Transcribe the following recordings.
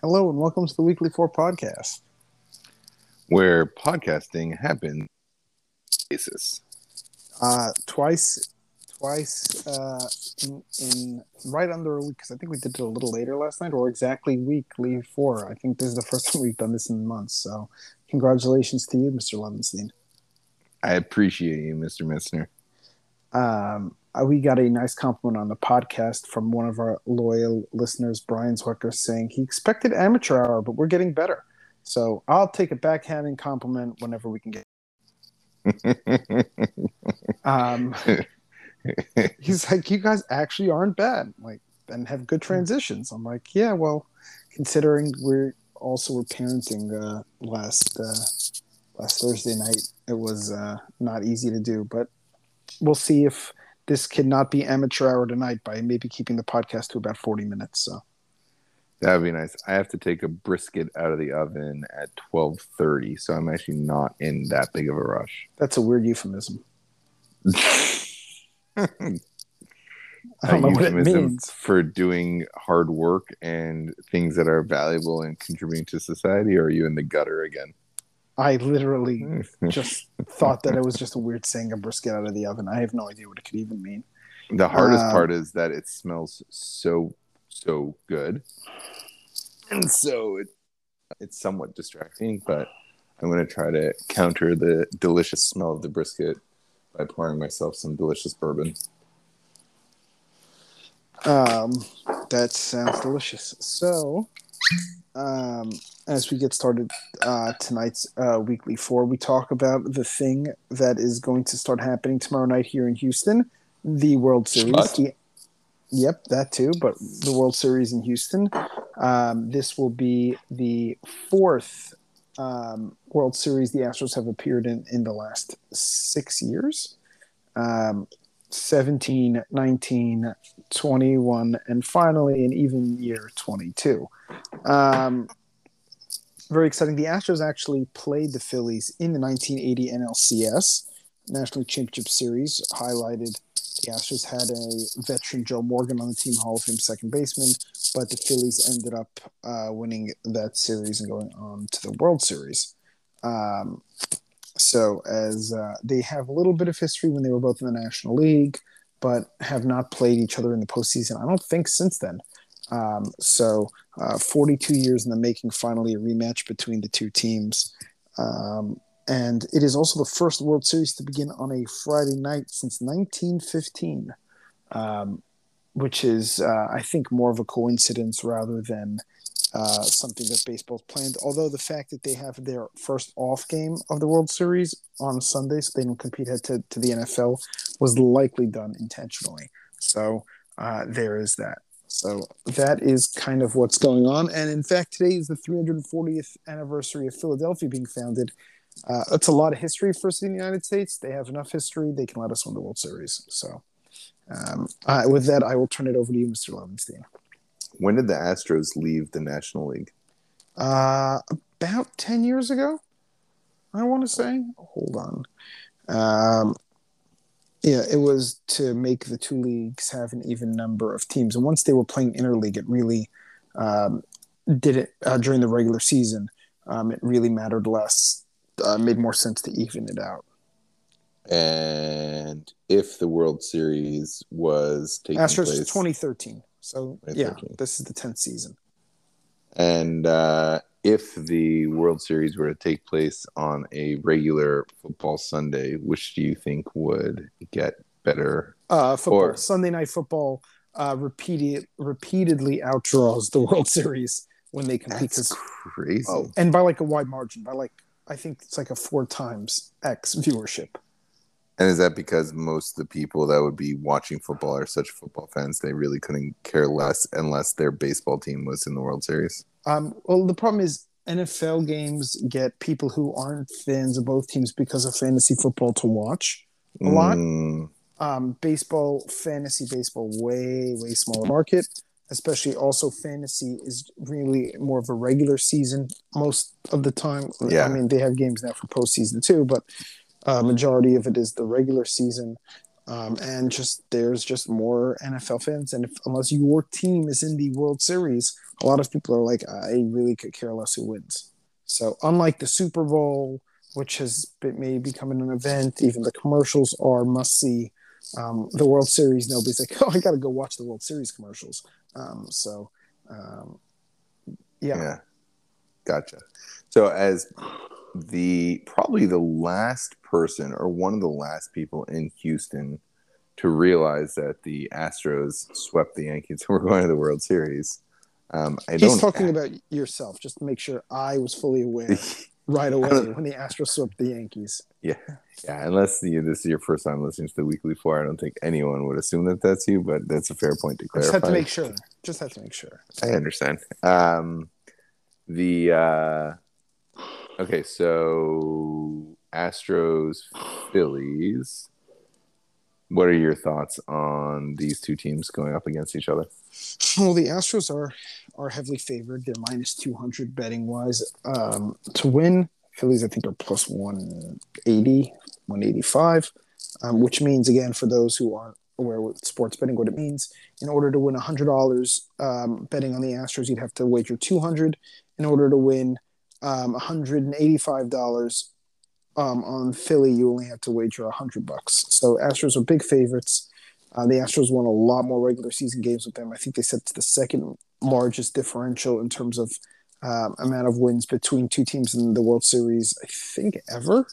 Hello and welcome to the Weekly Four podcast. where podcasting happens basis. Uh, twice, twice uh, in, in right under a week because I think we did it a little later last night, or exactly weekly four. I think this is the first time we've done this in months. So, congratulations to you, Mr. Levenstein. I appreciate you, Mr. Missner. Um, uh, we got a nice compliment on the podcast from one of our loyal listeners, Brian Zwicker, saying he expected amateur hour, but we're getting better. So I'll take a backhanded compliment whenever we can get. Um, he's like, you guys actually aren't bad, like, and have good transitions. I'm like, yeah, well, considering we're also were parenting uh, last uh, last Thursday night, it was uh, not easy to do, but we'll see if this cannot be amateur hour tonight by maybe keeping the podcast to about 40 minutes. So That'd be nice. I have to take a brisket out of the oven at twelve thirty, so I'm actually not in that big of a rush. that's a weird euphemism. I don't know what it means. for doing hard work and things that are valuable and contributing to society. Or are you in the gutter again? I literally just thought that it was just a weird saying a brisket out of the oven. I have no idea what it could even mean. The hardest Um, part is that it smells so so good, and so it it's somewhat distracting. But I'm gonna try to counter the delicious smell of the brisket by pouring myself some delicious bourbon. Um, that sounds delicious. So, um, as we get started uh, tonight's uh, weekly four, we talk about the thing that is going to start happening tomorrow night here in Houston, the World Series. The- yep, that too. But the World Series in Houston. Um, this will be the fourth um, World Series the Astros have appeared in in the last six years. Um, 17, 19, 21, and finally an even year 22. Um, very exciting. The Astros actually played the Phillies in the 1980 NLCS National Championship Series. Highlighted the Astros had a veteran Joe Morgan on the team, Hall of Fame second baseman, but the Phillies ended up uh, winning that series and going on to the World Series. Um, so, as uh, they have a little bit of history when they were both in the National League, but have not played each other in the postseason, I don't think, since then. Um, so, uh, 42 years in the making, finally a rematch between the two teams. Um, and it is also the first World Series to begin on a Friday night since 1915, um, which is, uh, I think, more of a coincidence rather than uh, something that baseball's planned. Although the fact that they have their first off game of the World Series on Sunday, so they don't compete head to, to the NFL, was likely done intentionally. So uh, there is that. So that is kind of what's going on. And in fact, today is the 340th anniversary of Philadelphia being founded. Uh, it's a lot of history for us in the United States. They have enough history; they can let us win the World Series. So, um, uh, with that, I will turn it over to you, Mr. Levenstein. When did the Astros leave the National League? Uh, about 10 years ago, I want to say. Hold on. Um, yeah, it was to make the two leagues have an even number of teams. And once they were playing interleague, it really um, did it uh, during the regular season. Um, it really mattered less, uh, made more sense to even it out. And if the World Series was taking Astros place, 2013. So, yeah, this is the 10th season. and uh, if the World Series were to take place on a regular football Sunday, which do you think would get better? Uh, football. Or- Sunday night football uh, repeated, repeatedly outdraws the World Series when they compete. That's crazy. Oh, and by like a wide margin, by like I think it's like a four times X viewership. And is that because most of the people that would be watching football are such football fans they really couldn't care less unless their baseball team was in the World Series? Um, well, the problem is NFL games get people who aren't fans of both teams because of fantasy football to watch a lot. Mm, Um, baseball, fantasy baseball, way way smaller market. Especially also fantasy is really more of a regular season most of the time. Yeah. I mean they have games now for postseason too, but uh, majority of it is the regular season. Um, and just there's just more NFL fans, and if, unless your team is in the World Series, a lot of people are like, I really could care less who wins. So unlike the Super Bowl, which has been, may becoming an event, even the commercials are must see. Um, the World Series, nobody's like, oh, I got to go watch the World Series commercials. Um, so, um, yeah. Yeah. Gotcha. So as the probably the last person or one of the last people in Houston to realize that the Astros swept the Yankees and were going to the World Series. Um, I He's talking about yourself, just to make sure I was fully aware right away when the Astros swept the Yankees. Yeah, yeah. Unless you, this is your first time listening to the Weekly Four, I don't think anyone would assume that that's you. But that's a fair point to clarify. just had to make sure. Just had to make sure. I understand. Um, the uh, okay, so Astros, Phillies. What are your thoughts on these two teams going up against each other? Well, the Astros are are heavily favored. They're minus two hundred betting wise um, to win. Phillies, I think, are plus 180, 185, um, which means again for those who aren't aware with sports betting, what it means. In order to win hundred dollars um, betting on the Astros, you'd have to wager two hundred. In order to win um, one hundred and eighty-five dollars um, on Philly, you only have to wager a hundred bucks. So Astros are big favorites. Uh, the Astros won a lot more regular season games with them. I think they set the second largest differential in terms of um, amount of wins between two teams in the World Series, I think, ever.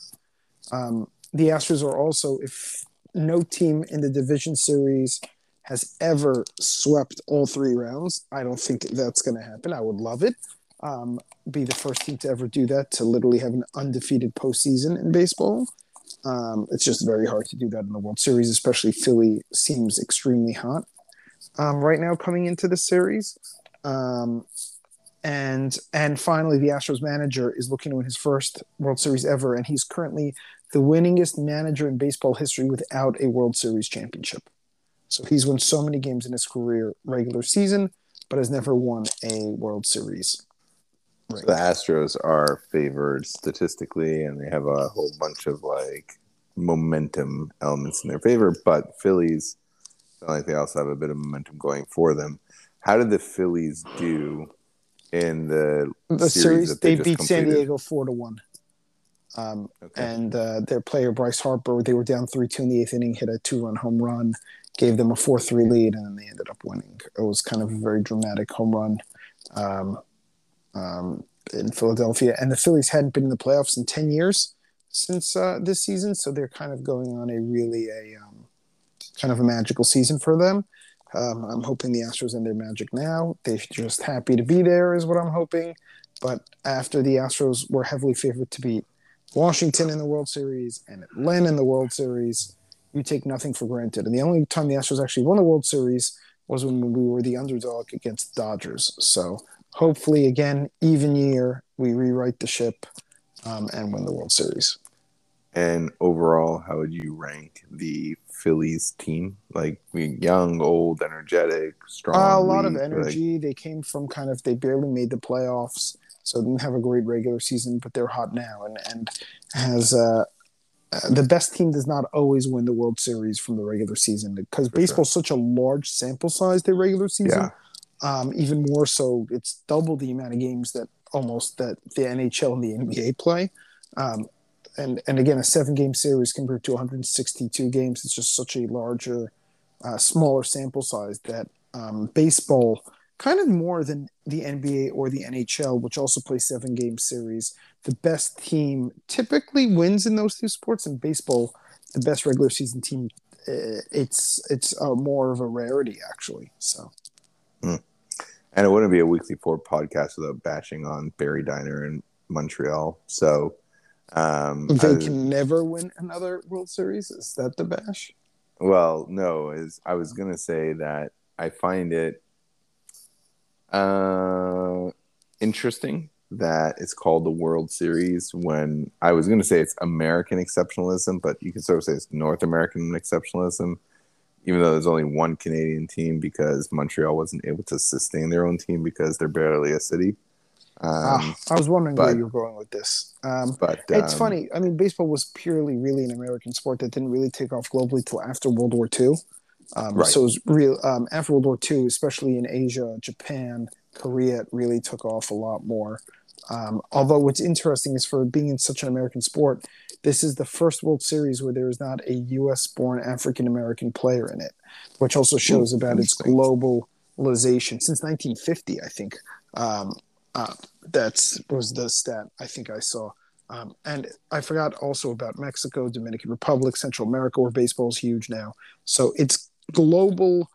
Um, the Astros are also, if no team in the division series has ever swept all three rounds, I don't think that's going to happen. I would love it. Um, be the first team to ever do that, to literally have an undefeated postseason in baseball. Um, it's just very hard to do that in the World Series, especially Philly seems extremely hot um, right now coming into the series. Um, and and finally, the Astros manager is looking to win his first World Series ever, and he's currently the winningest manager in baseball history without a World Series championship. So he's won so many games in his career regular season, but has never won a World Series. So the Astros are favored statistically, and they have a whole bunch of like momentum elements in their favor. But Phillies, I like they also have a bit of momentum going for them. How did the Phillies do in the, The series, series, that they, just beat San? Diego four to one. Um, Okay. and uh, their player Bryce Harper, they were down three two in the eighth inning, hit a two run home run, gave them a four three lead, and then they ended up winning. It was kind of a very dramatic home run um, um, in Philadelphia, and the Phillies hadn't been in the playoffs in ten years since uh, this season, so they're kind of going on a really a um, kind of a magical season for them. Um, I'm hoping the Astros end their magic now. They're just happy to be there, is what I'm hoping. But after the Astros were heavily favored to beat Washington in the World Series and Atlanta in the World Series, you take nothing for granted. And the only time the Astros actually won the World Series was when we were the underdog against the Dodgers. So hopefully, again, even year, we rewrite the ship um, and win the World Series. And overall, how would you rank the Phillies team? Like we young, old, energetic, strong. Uh, a lot of weak, like- energy. they came from kind of they barely made the playoffs, so didn't have a great regular season, but they're hot now and and has uh, uh, the best team does not always win the World Series from the regular season because For sure. such a large sample size. The regular season, yeah, um, even more so, it's double the amount of games that almost that the NHL and the NBA play. Um, and and again, a seven game series compared to 162 games, it's just such a larger, uh, smaller sample size that um, baseball, kind of more than the NBA or the NHL, which also play seven game series, the best team typically wins in those two sports. In baseball, the best regular season team, uh, it's it's more of a rarity actually. So. And it wouldn't be a weekly four podcast without bashing on Barry Diner in Montreal. So, um, They I- can never win another World Series. Is that the bash? Well, no, is I was gonna say that I find it uh interesting that it's called the World Series when I was gonna say it's American exceptionalism, but you can sort of say it's North American exceptionalism, even though there's only one Canadian team because Montreal wasn't able to sustain their own team because they're barely a city. Ah, Um, I was wondering where you were going with this. Um, but it's um, funny. I mean, baseball was purely really an American sport that didn't really take off globally till after World War II. Um, Right. So it was real um, after World War II, especially in Asia, Japan, Korea, it really took off a lot more. Um, although what's interesting is for being in such an American sport, this is the first World Series where there is not a U.S.-born African American player in it, which also shows Ooh, about its globalization since 1950. I think um, uh, that's was the stat I think I saw. Um, and I forgot also about Mexico, Dominican Republic, Central America, where baseball is huge now. So it's global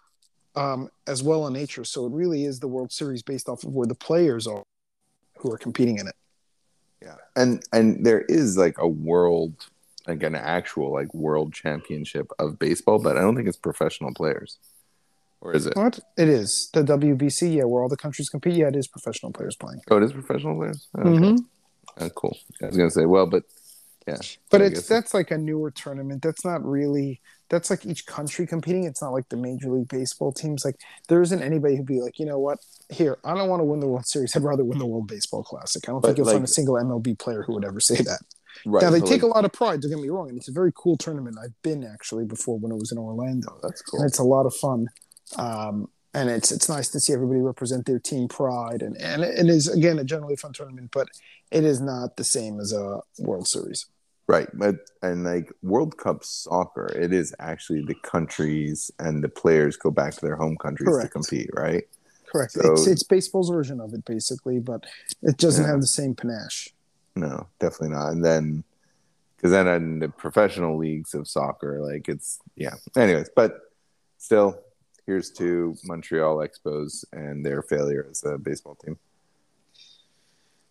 um, as well in nature. So it really is the World Series based off of where the players are who are competing in it. Yeah, and and there is like a world, like an actual like world championship of baseball, but I don't think it's professional players, or is it? What it is the WBC, yeah, where all the countries compete. Yeah, it is professional players playing. Oh, it is professional players. Okay. Mhm. Oh, cool. I was gonna say, well, but yeah, But it's that's like a newer tournament. That's not really that's like each country competing. It's not like the Major League Baseball teams. Like there isn't anybody who'd be like, you know what? Here, I don't want to win the World Series. I'd rather win the World Baseball Classic. I don't But, think you'll find a single MLB player who would ever say that. right. now they take like, a lot of pride. Don't get me wrong, and it's a very cool tournament. I've been actually before when it was in Orlando, that's and cool. it's a lot of fun. Um, and it's it's nice to see everybody represent their team pride, and and it is again a generally fun tournament, but it is not the same as a World Series. Right, but and like World Cup soccer, it is actually the countries and the players go back to their home countries Correct. to compete, right? Correct. So- it's it's baseball's version of it basically, but it doesn't Yeah. have the same panache. No, definitely not. And then, because then in the professional leagues of soccer, like it's yeah. Anyways, but still, here's to Montreal Expos and their failure as a baseball team.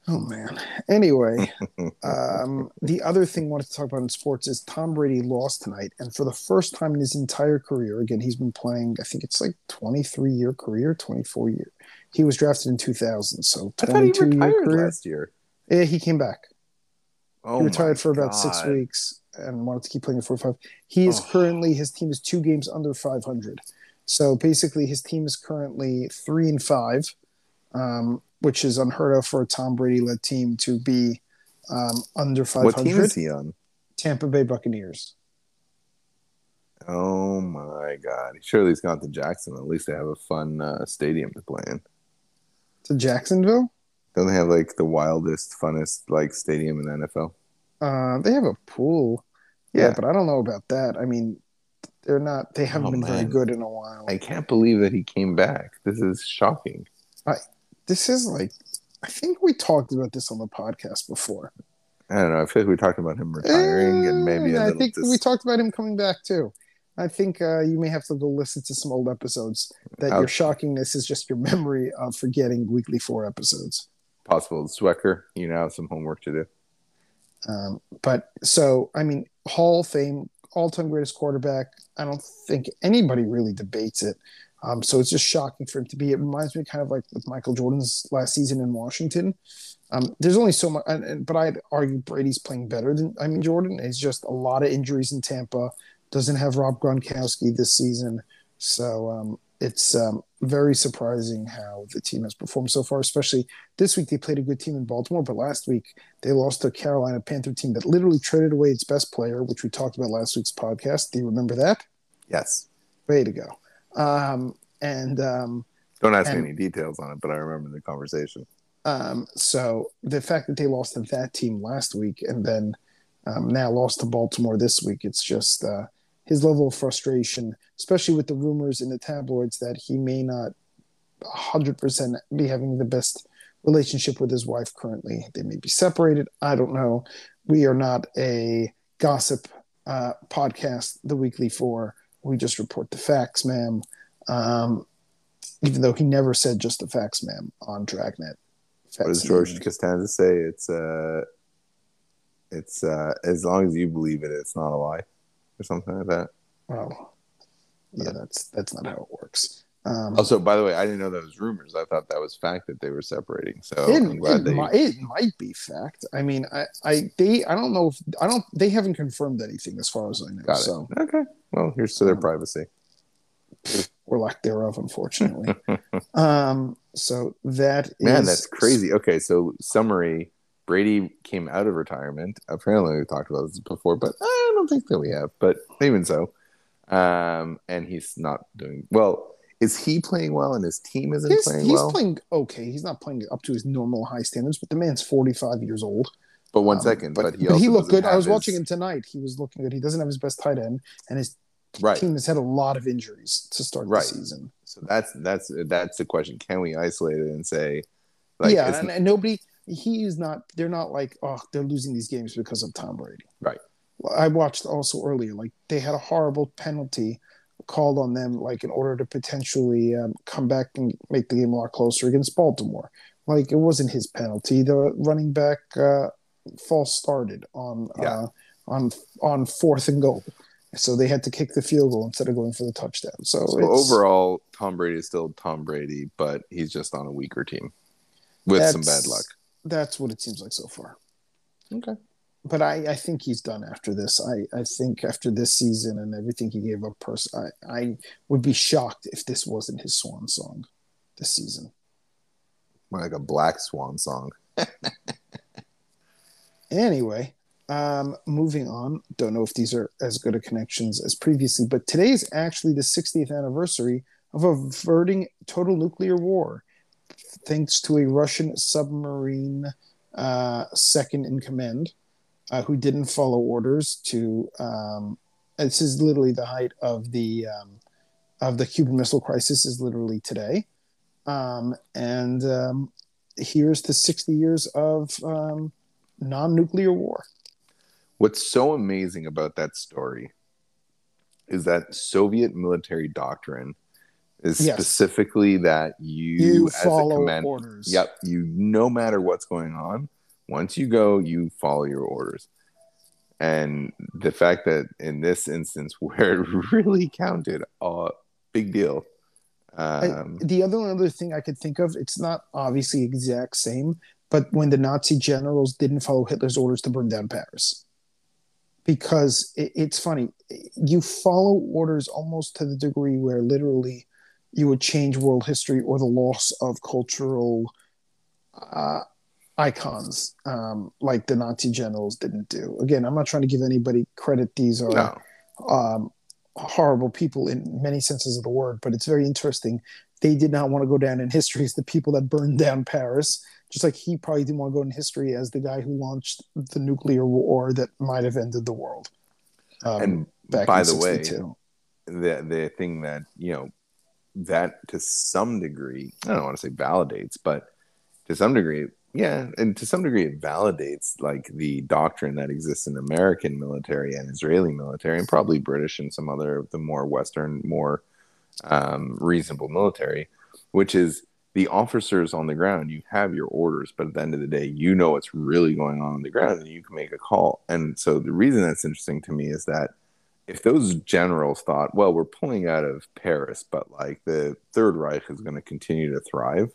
Oh man. Anyway, um, the other thing I wanted to talk about in sports is Tom Brady lost tonight, and for the first time in his entire career, again he's been playing. I think it's like twenty three year career, twenty four year. He was drafted in two thousand, so twenty two year career. last year. Yeah, he came back. Oh he retired for about six weeks and wanted to keep playing at 45. He is Oh. currently his team is two games under 500. So basically, his team is currently three and five, um, which is unheard of for a Tom Brady led team to be um, under 500. What team is he on? Tampa Bay Buccaneers. Oh my God! Surely he's gone to Jackson. At least they have a fun uh, stadium to play in. To Jacksonville. Don't they have like the wildest, funnest like stadium in the NFL? Uh, they have a pool. Yeah, Yeah. but I don't know about that. I mean, they're not. They haven't Oh, been very good in a while. I can't believe that he came back. This is shocking. I, this is like, I think we talked about this on the podcast before. I don't know. I feel like we talked about him retiring and maybe a Eh, I think dis- we talked about him coming back too. I think uh, you may have to go listen to some old episodes. That your shockingness is just your memory of forgetting weekly four episodes. possible. Swecker, you now have some homework to do. Um, but so, I mean, Hall of Fame, all-time greatest quarterback. I don't think anybody really debates it. Um, so it's just shocking for him to be. It reminds me kind of like with Michael Jordan's last season in Washington. Um, there's only so much, and, and, but I'd argue Brady's playing better than I mean Jordan. It's just a lot of injuries in Tampa. Doesn't have Rob Gronkowski this season, so um, it's um, very surprising how the team has performed so far. Especially this week, they played a good team in Baltimore, but last week they lost to a Carolina Panther team that literally traded away its best player, which we talked about last week's podcast. Do you remember that? Yes. Way to go! Um, and um, Don't ask And- me any details on it, but I remember the conversation. Um, so the fact that they lost to that team last week and then um, now lost to Baltimore this week, it's just uh, his level of frustration, especially with the rumors in the tabloids that he may not 100% be having the best relationship with his wife currently. They may be separated. I don't know. We are not a gossip uh, podcast, the weekly four. We just report the facts, ma'am. Um, even though he never said just the facts, ma'am, on Dragnet. What does George Costanza say? It's uh it's uh as long as you believe it, it's not a lie. Or something like that. Well, yeah, that's that's not how it works. Um, Also, by the way, I didn't know that was rumors. I thought that was fact that they were separating. So it, I'm glad it, they might, it might be fact. I mean, I, I, they, I don't know if I don't. They haven't confirmed anything as far as I know. got it. So Okay. Well, here's to their Um, privacy. or lack thereof, unfortunately. um, So that Man, is- that's crazy. Okay, so summary: Brady came out of retirement. Apparently, we talked about this before, but I don't think that we have. But even so, um, and he's not doing well. Is he playing well, and his team isn't He's, playing he's well? He's playing okay. He's not playing up to his normal high standards, but the man's 45 years old. but one Um, second, but, but, he but he looked good. I was watching him tonight. He was looking good. He doesn't have his best tight end, and his right. team has had a lot of injuries to start Right. the season. So that's that's that's the question. Can we isolate it and say, like, yeah, and, and nobody. He is not. They're not like, oh, they're losing these games because of Tom Brady. Right. I watched also earlier. Like they had a horrible penalty called on them, like in order to potentially um, come back and make the game a lot closer against Baltimore. Like it wasn't his penalty. The running back uh, false started on Yeah. uh, on on fourth and goal, so they had to kick the field goal instead of going for the touchdown. So, so it's- overall, Tom Brady is still Tom Brady, but he's just on a weaker team with some bad luck. That's what it seems like so far. Okay. But I, I think he's done after this. I, I think after this season and everything he gave up, pers- I, I would be shocked if this wasn't his swan song this season. More like a black swan song. Anyway, um, moving on. Don't know if these are as good a connections as previously, but today is actually the 60th anniversary of averting total nuclear war, thanks to a Russian submarine uh, second in command uh, who didn't follow orders to. Um, this is literally the height of the um, of the Cuban Missile Crisis. Is literally today, um, and um, here's the 60 years of um, non-nuclear war. What's so amazing about that story is that Soviet military doctrine is Yes. specifically that you, You as a follow command, orders. Yep, you no matter what's going on, once you go, you follow your orders. And the fact that in this instance where it really counted, uh, big deal. I- Um, the other other thing I could think of, it's not obviously exact same, but when the Nazi generals didn't follow Hitler's orders to burn down Paris, because it, it's funny, you follow orders almost to the degree where literally you would change world history or the loss of cultural uh, icons, um, like the Nazi generals didn't do. Again, I'm not trying to give anybody credit; these are no, um, horrible people in many senses of the word, but it's very interesting. They did not want to go down in history as the people that burned down Paris, just like he probably didn't want to go in history as the guy who launched the nuclear war that might have ended the world. Um, and back by the way, the the thing that you know that to some degree i don't want to say validates but to some degree yeah and to some degree it validates like the doctrine that exists in american military and israeli military and probably british and some other of the more western more um, reasonable military which is the officers on the ground you have your orders but at the end of the day you know what's really going on on the ground and you can make a call. And so the reason that's interesting to me is that if those generals thought, well, we're pulling out of Paris, but like the Third Reich is going to continue to thrive,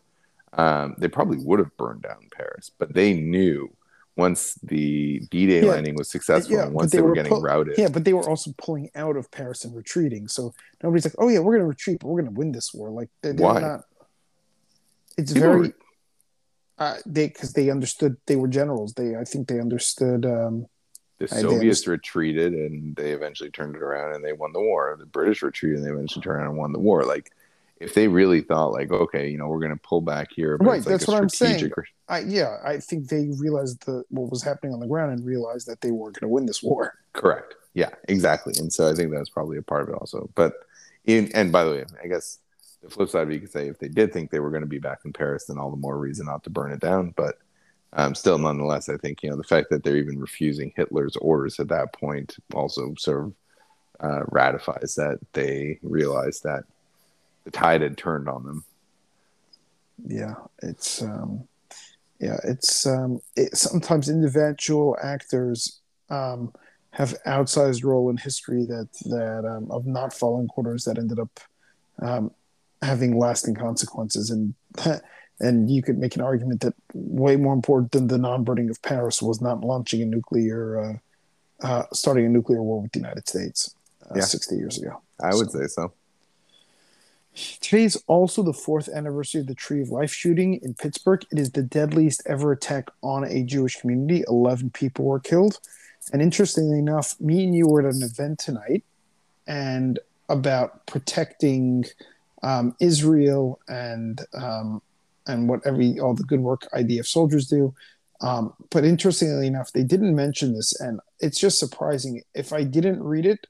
um, they probably would have burned down Paris. But they knew once the D-Day Yeah. landing was successful, Yeah, and once they they, were, were getting pu- routed, Yeah, but they were also pulling out of Paris and retreating. So nobody's like, "Oh yeah, we're going to retreat, but we're going to win this war." Like they, they're Why? not. It's People very were- uh, they because they understood they were generals. They I think they understood. Um, the I Soviets did. retreated and they eventually turned it around and they won the war. The British retreated and they eventually turned around and won the war. Like, if they really thought, like, okay, you know, we're going to pull back here, but Right, like that's what I'm saying. I yeah, I think they realized the what was happening on the ground and realized that they weren't going to win this war. Correct. Yeah, exactly. And so I think that's probably a part of it also. But in and by the way, I guess the flip side of you could say if they did think they were going to be back in Paris, then all the more reason not to burn it down. But um, still, nonetheless, I think you know the fact that they're even refusing Hitler's orders at that point also sort of uh, ratifies that they realized that the tide had turned on them. Yeah, it's um, yeah, it's um, it, sometimes individual actors um, have outsized role in history that that um, of not following orders that ended up um, having lasting consequences and. And you could make an argument that way more important than the non-burning of Paris was not launching a nuclear, uh, uh, starting a nuclear war with the United States uh, Yeah. 60 years ago. I would So- say so. Today is also the fourth anniversary of the Tree of Life shooting in Pittsburgh. It is the deadliest ever attack on a Jewish community. 11 people were killed. And interestingly enough, me and you were at an event tonight and about protecting um, Israel and um, and what every all the good work IDF soldiers do. Um, but interestingly enough, they didn't mention this, and it's just surprising. If I didn't read it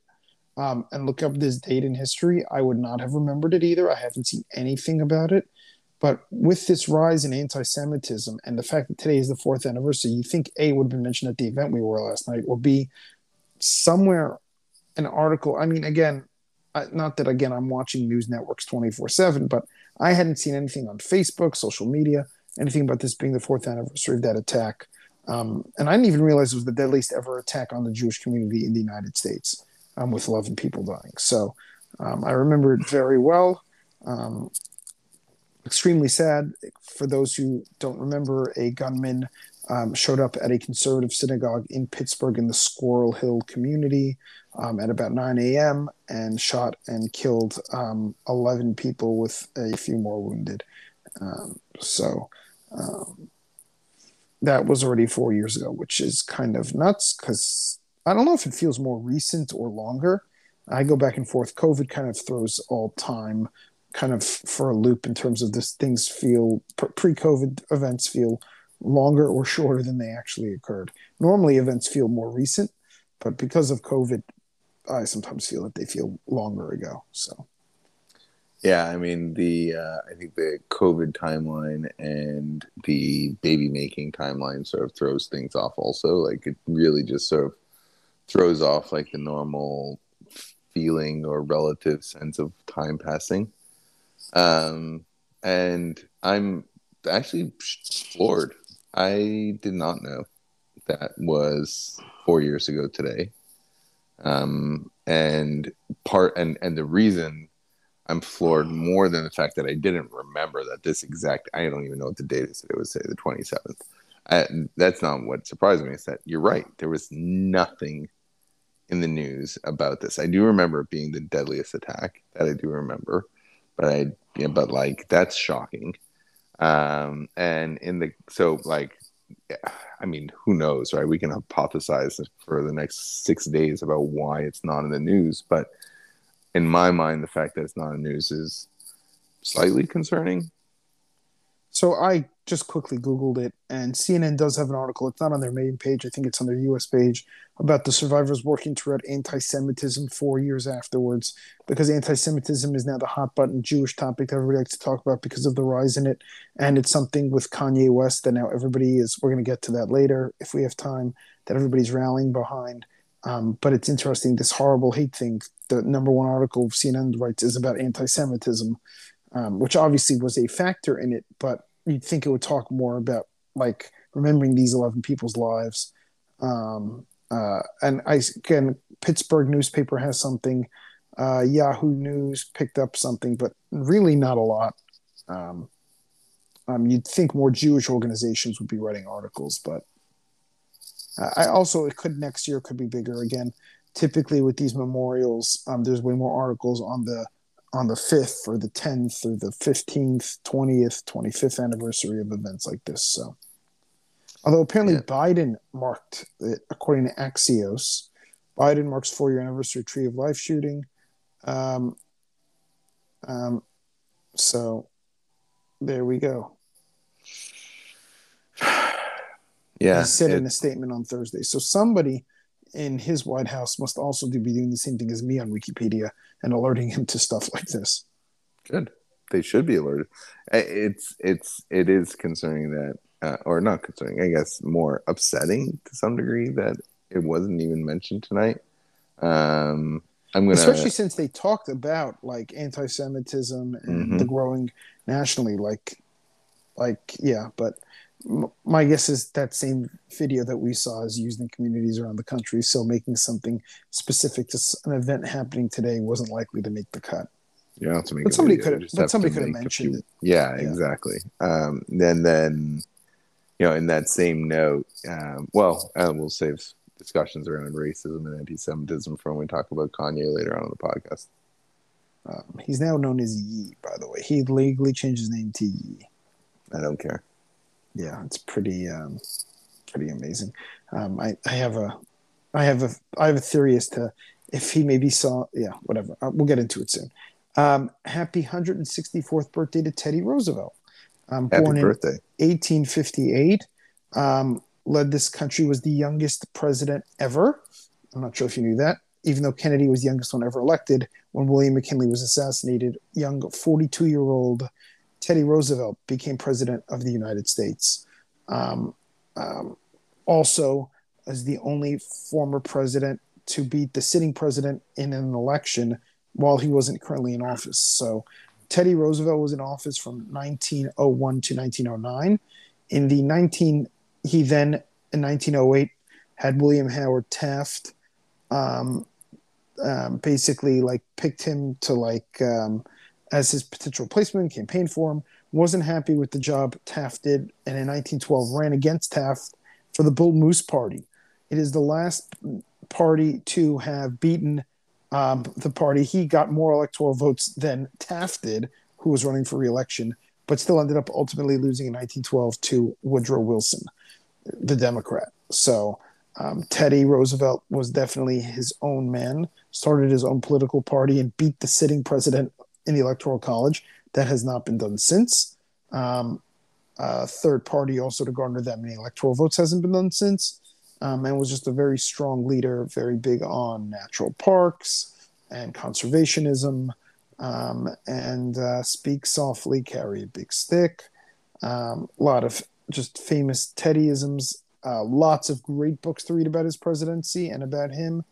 um, and look up this date in history, I would not have remembered it either. I haven't seen anything about it. But with this rise in anti-Semitism and the fact that today is the fourth anniversary, you think A would have been mentioned at the event we were last night, or B somewhere an article. I mean, again, not that again I'm watching news networks 24 seven, but I hadn't seen anything on Facebook, social media, anything about this being the fourth anniversary of that attack. Um, and I didn't even realize it was the deadliest ever attack on the Jewish community in the United States, um, with 11 people dying. So um, I remember it very well. Um, extremely sad. For those who don't remember, a gunman um, showed up at a conservative synagogue in Pittsburgh in the Squirrel Hill community um, at about 9 a.m. and shot and killed um, 11 people with a few more wounded. Um, so um, that was already four years ago, which is kind of nuts because I don't know if it feels more recent or longer. I go back and forth. COVID kind of throws all time kind of for a loop in terms of this things feel pre-COVID events feel longer or shorter than they actually occurred. Normally events feel more recent, but because of COVID, I sometimes feel that they feel longer ago. So, yeah, I mean the uh, I think the COVID timeline and the baby making timeline sort of throws things off. Also, like it really just sort of throws off like the normal feeling or relative sense of time passing. Um, and I'm actually floored. I did not know that was four years ago today. Um, and part and and the reason I'm floored more than the fact that I didn't remember that this exact I don't even know what the date is. It was say the 27th. I, that's not what surprised me. Is that you're right. There was nothing in the news about this. I do remember it being the deadliest attack. That I do remember, but I yeah, but like that's shocking. Um, and in the so like I mean, who knows, right? We can hypothesize for the next six days about why it's not in the news, but in my mind, the fact that it's not in the news is slightly concerning. So I just quickly Googled it, and CNN does have an article. It's not on their main page. I think it's on their U.S. page about the survivors working to anti-Semitism four years afterwards, because anti-Semitism is now the hot button Jewish topic that everybody likes to talk about because of the rise in it, and it's something with Kanye West that now everybody is. We're going to get to that later if we have time. That everybody's rallying behind. Um, but it's interesting. This horrible hate thing. The number one article CNN writes is about anti-Semitism, um, which obviously was a factor in it, but you'd think it would talk more about like remembering these 11 people's lives. Um, uh, and I again, Pittsburgh newspaper has something. Uh, Yahoo News picked up something, but really not a lot. Um, um, you'd think more Jewish organizations would be writing articles, but I also it could next year could be bigger again. Typically with these memorials, um, there's way more articles on the on the 5th or the 10th or the 15th, 20th, 25th anniversary of events like this. So, although apparently yeah. Biden marked it, according to Axios, Biden marks four year anniversary Tree of Life shooting. Um, um, so, there we go. Yeah. He said it, in a statement on Thursday. So, somebody in his White House must also be doing the same thing as me on Wikipedia and alerting him to stuff like this. Good. They should be alerted. It's it's it is concerning that, uh, or not concerning. I guess more upsetting to some degree that it wasn't even mentioned tonight. Um, I'm gonna, especially since they talked about like anti-Semitism and mm-hmm. the growing nationally. Like, like yeah, but my guess is that same video that we saw is used in communities around the country. So making something specific to an event happening today wasn't likely to make the cut. Yeah, to make but somebody could have. But somebody could have mentioned few, it. Yeah, yeah, exactly. Um, then, then, you know, in that same note, um, well, uh, we'll save discussions around racism and anti-Semitism for when we talk about Kanye later on in the podcast. Um, he's now known as Ye, by the way. He legally changed his name to Ye. I don't care. Yeah, it's pretty um, pretty amazing. Um, I, I have a I have a I have a theory as to if he maybe saw yeah whatever uh, we'll get into it soon. Um, happy 164th birthday to Teddy Roosevelt. Um, Happy born birthday. in 1858. Um, led this country was the youngest president ever. I'm not sure if you knew that. Even though Kennedy was the youngest one ever elected, when William McKinley was assassinated, young 42 year old Teddy Roosevelt became president of the United States. Um, um, also, as the only former president to beat the sitting president in an election while he wasn't currently in office. So, Teddy Roosevelt was in office from 1901 to 1909. In the 19, he then in 1908 had William Howard Taft, um, um, basically like picked him to like um, as his potential replacement, campaigned for him. Wasn't happy with the job Taft did, and in 1912 ran against Taft for the Bull Moose Party. It is the last party to have beaten um, the party. He got more electoral votes than Taft did, who was running for reelection, but still ended up ultimately losing in 1912 to Woodrow Wilson, the Democrat. So um, Teddy Roosevelt was definitely his own man, started his own political party, and beat the sitting president in the Electoral College. That has not been done since. Um, third party also to garner that many electoral votes hasn't been done since. Um, and was just a very strong leader, very big on natural parks and conservationism, um, and uh, speak softly, carry a big stick. Um, a lot of just famous Teddyisms. Uh, lots of great books to read about his presidency and about him.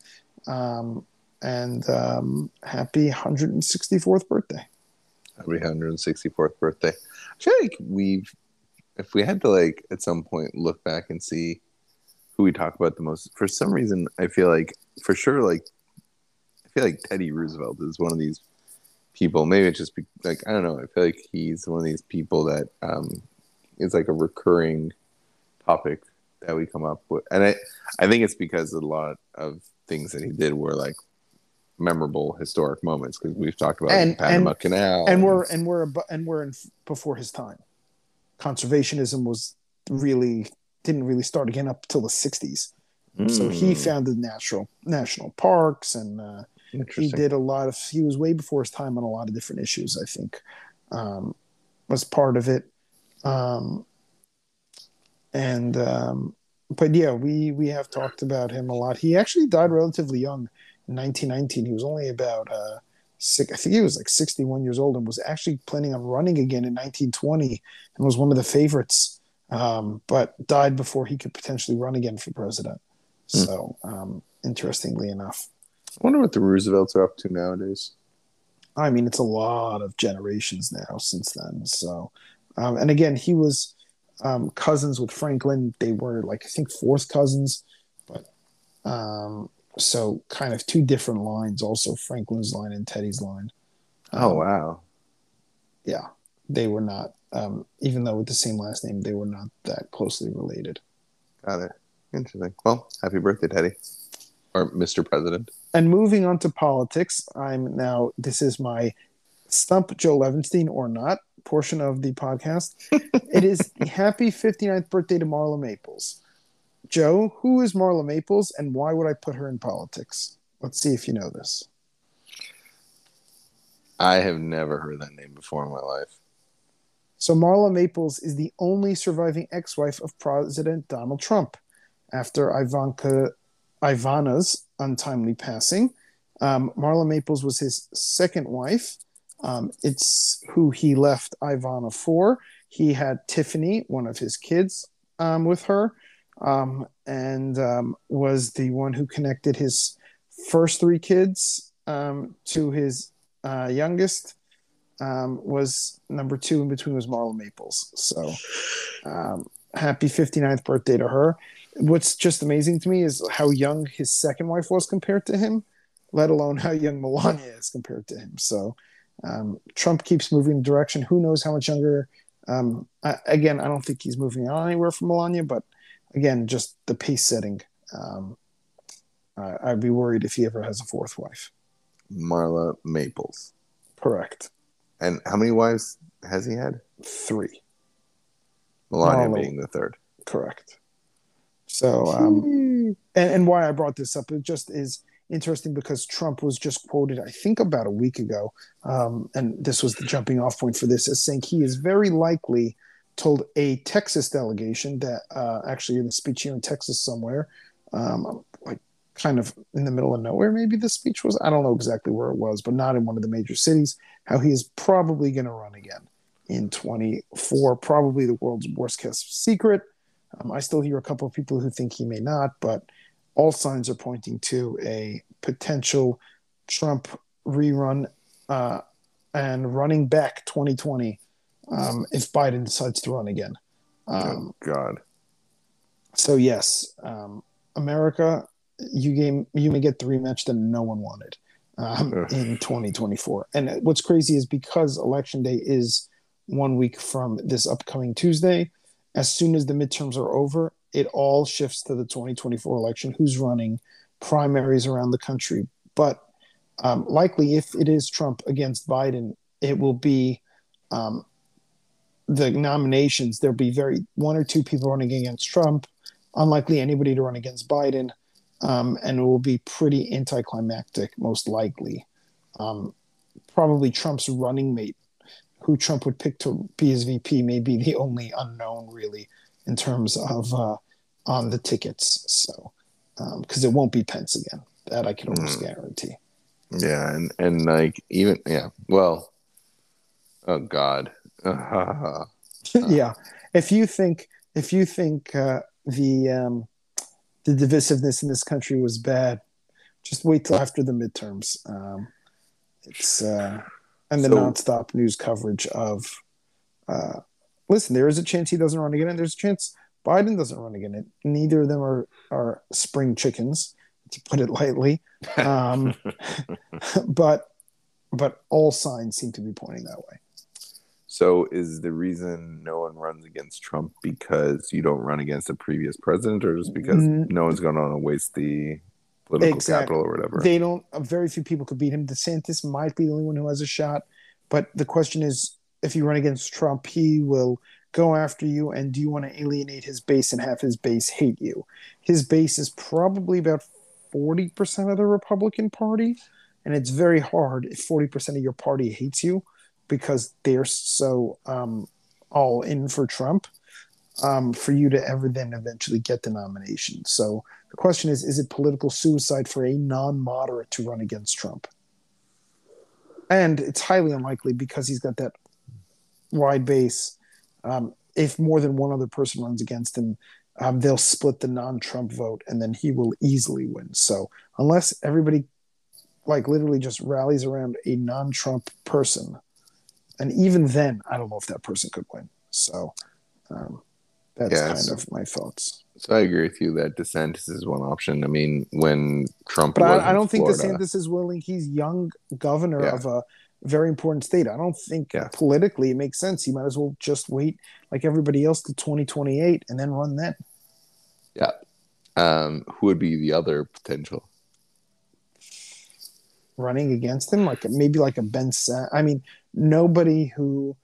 Um, and um, happy 164th birthday. Happy 164th birthday. I feel like we've, if we had to like at some point look back and see who we talk about the most, for some reason, I feel like for sure, like, I feel like Teddy Roosevelt is one of these people. Maybe it's just be, like, I don't know. I feel like he's one of these people that um, is like a recurring topic that we come up with. And I, I think it's because a lot of things that he did were like memorable historic moments because we've talked about And- the Panama and- Canal and we're and we're and we're in before his time. Conservationism was really didn't really start again up till the 60s. So he Mm, founded natural national parks and uh, he did a lot of he was way before his time on a lot of different issues i think um, was part of it. Um, and um, but yeah we we have talked about him a lot. He actually died relatively young 1919 he was only about uh, six, i think he was like 61 years old and was actually planning on running again in 1920 and was one of the favorites um, but died before he could potentially run again for president Hmm. so um, interestingly enough I wonder what the Roosevelts are up to nowadays. I mean, it's a lot of generations now since then. So, um, and again, he was um, cousins with Franklin. They were like I think fourth cousins, but um, so kind of two different lines. Also, Franklin's line and Teddy's line. Oh Um, wow! yeah, they were not. Um, even though with the same last name, they were not that closely related. Got it. Interesting. Well, happy birthday, Teddy, or Mr. President. And moving on to politics, I'm now. This is my stump Joe Levinstein or not portion of the podcast. it is the happy 59th birthday to Marla Maples. Joe, who is Marla Maples and why would I put her in politics? Let's see if you know this. I have never heard that name before in my life. So, Marla Maples is the only surviving ex wife of President Donald Trump after Ivanka Ivana's untimely passing. Um, Marla Maples was his second wife. Um, it's who he left Ivana for. He had Tiffany, one of his kids, um, with her, um, and um, was the one who connected his first three kids um, to his uh, youngest um, was number two in between was Marla Maples. So um, happy 59th birthday to her. What's just amazing to me is how young his second wife was compared to him, let alone how young Melania is compared to him. So um, Trump keeps moving in the direction. Who knows how much younger? I, again, I don't think he's moving on anywhere from Melania, but again, just the pace setting. Um, I I'd be worried if he ever has a fourth wife. Marla Maples. Correct. And how many wives has he had? Three. Melania Marlo. being the third. Correct. So, um, and, and why I brought this up, it just is interesting because Trump was just quoted, I think, about a week ago, um, and this was the jumping off point for this, as saying he is very likely told a Texas delegation that uh, actually in a speech here in Texas somewhere, um, like kind of in the middle of nowhere, maybe the speech was. I don't know exactly where it was, but not in one of the major cities. How he is probably going to run again in 24, probably the world's worst kept secret. Um, I still hear a couple of people who think he may not, but all signs are pointing to a potential Trump rerun uh, and running back 2020 um, if Biden decides to run again. Um, oh God. so yes, um, America, you game you may get the rematch that no one wanted um, in 2024. And what's crazy is because election day is one week from this upcoming Tuesday. As soon as the midterms are over, it all shifts to the 2024 election. Who's running primaries around the country? But um, likely, if it is Trump against Biden, it will be um, the nominations. There'll be very one or two people running against Trump. Unlikely anybody to run against Biden, um, and it will be pretty anticlimactic, most likely. Um, probably Trump's running mate, who Trump would pick to be his VP, may be the only unknown really in terms of uh, on the tickets. So, because it won't be Pence again, that I can almost guarantee. Yeah, and and like even yeah, well, oh God, uh, yeah, if you think if you think uh, the um, the divisiveness in this country was bad, just wait till after the midterms. Um, it's uh, and the So- nonstop news coverage of. Uh, listen, there is a chance he doesn't run again, and there's a chance Biden doesn't run again. Neither of them are are spring chickens, to put it lightly. Um, but but all signs seem to be pointing that way. So is the reason no one runs against Trump because you don't run against a previous president, or just because Mm. no one's going to want to waste the political Exactly. capital or whatever? They don't. uh, Very few people could beat him. DeSantis might be the only one who has a shot. But the question is, if you run against Trump, he will go after you. And do you want to alienate his base and have his base hate you? His base is probably about forty percent of the Republican Party, and it's very hard if forty percent of your party hates you because they're so um, all in for Trump. Um, for you to ever then eventually get the nomination. So the question is: Is it political suicide for a non-moderate to run against Trump? And it's highly unlikely because he's got that wide base. Um, if more than one other person runs against him, um, they'll split the non-Trump vote, and then he will easily win. So unless everybody, like, literally just rallies around a non-Trump person, and even then, I don't know if that person could win. So um, that's Yeah, kind so- of my thoughts. So I agree with you that DeSantis is one option. I mean, when Trump, But I, I don't think Florida, DeSantis is willing. He's young governor Yeah. of a very important state. I don't think Yeah. politically it makes sense. He might as well just wait like everybody else to 2028 and then run then. Yeah. Um, who would be the other potential? Running against him, like maybe like a Ben Sa I mean, nobody who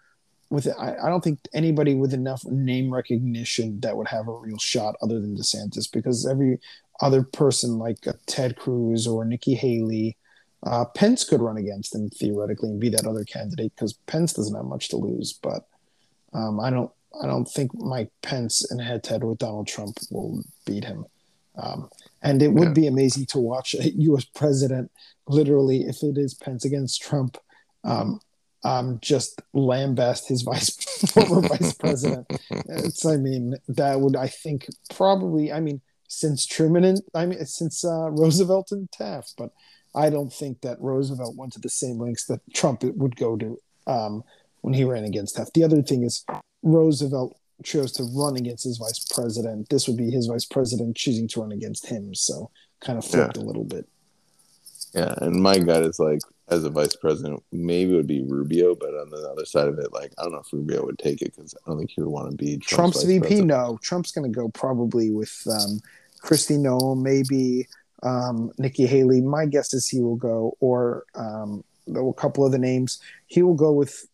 with I, I don't think anybody with enough name recognition that would have a real shot other than DeSantis because every other person like Ted Cruz or Nikki Haley, uh, Pence could run against him theoretically and be that other candidate because Pence doesn't have much to lose. But um, I don't I don't think Mike Pence in head to head with Donald Trump will beat him. Um, and it would Yeah. be amazing to watch a U.S. president literally if it is Pence against Trump. Um, um, just lambast his vice former vice president. It's, I mean, that would, I think, probably, I mean, since Truman and, I mean, since uh, Roosevelt and Taft, but I don't think that Roosevelt went to the same lengths that Trump would go to um, when he ran against Taft. The other thing is, Roosevelt chose to run against his vice president. This would be his vice president choosing to run against him. So kind of flipped a little bit. Yeah, and my gut is like, as a vice president, maybe it would be Rubio, but on the other side of it, like, I don't know if Rubio would take it because I don't think he would want to be Trump's Trump's, VP? president. No, Trump's going to go probably with um, Kristi Noem, maybe um, Nikki Haley. My guess is he will go, or um, a couple of the names. He will go with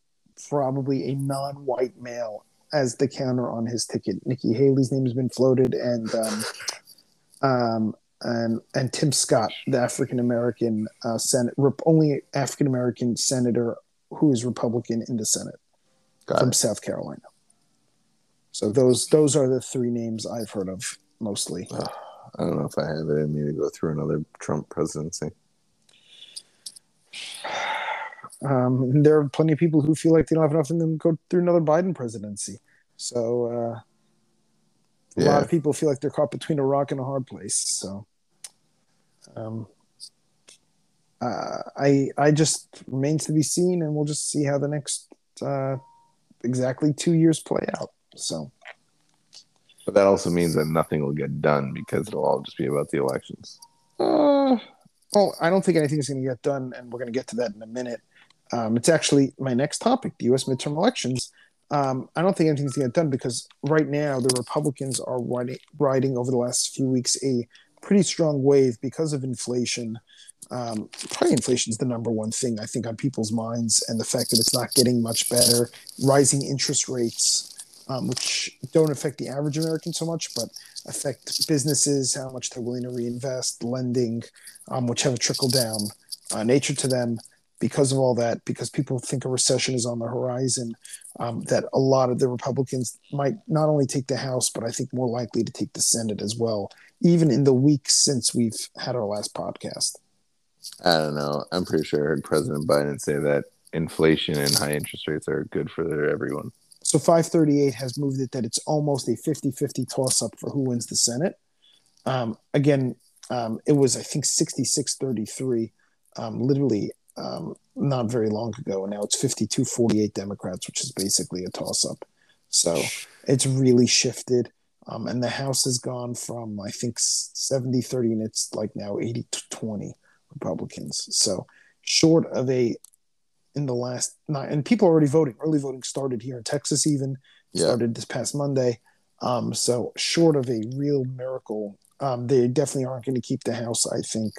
probably a non-white male as the counter on his ticket. Nikki Haley's name has been floated, and um, um, and and Tim Scott, the African American uh, Senate, only African American senator who is Republican in the Senate Got from it. South Carolina. So those those are the three names I've heard of mostly. I don't know if I have it in me to go through another Trump presidency. Um, there are plenty of people who feel like they don't have enough in them to go through another Biden presidency. So uh, a yeah. lot of people feel like they're caught between a rock and a hard place. So um, uh, I I just remains to be seen, and we'll just see how the next uh, exactly two years play out. So. But that also means that nothing will get done because it'll all just be about the elections. Uh, well, I don't think anything is going to get done, and we're going to get to that in a minute. Um, it's actually my next topic: the U.S. midterm elections. Um, I don't think anything's going to get done because right now the Republicans are riding, riding over the last few weeks a pretty strong wave because of inflation. Um, probably inflation is the number one thing I think on people's minds, and the fact that it's not getting much better. Rising interest rates, um, which don't affect the average American so much, but affect businesses, how much they're willing to reinvest, lending, um, which have a trickle down uh, nature to them because of all that, because people think a recession is on the horizon, um, that a lot of the Republicans might not only take the House, but I think more likely to take the Senate as well, even in the weeks since we've had our last podcast. I don't know. I'm pretty sure I heard President Biden say that inflation and high interest rates are good for everyone. So 538 has moved it that it's almost a 50 50 toss up for who wins the Senate. Um, again, um, it was, I think, 66 33. Um, literally um, not very long ago, and now it's 52 48 Democrats, which is basically a toss up. So it's really shifted. Um, and the House has gone from, I think, 70 30, and it's like now 80 to 20 Republicans. So short of a, in the last nine, and people are already voting. Early voting started here in Texas, even yeah. started this past Monday. Um, so short of a real miracle, um, they definitely aren't going to keep the House, I think.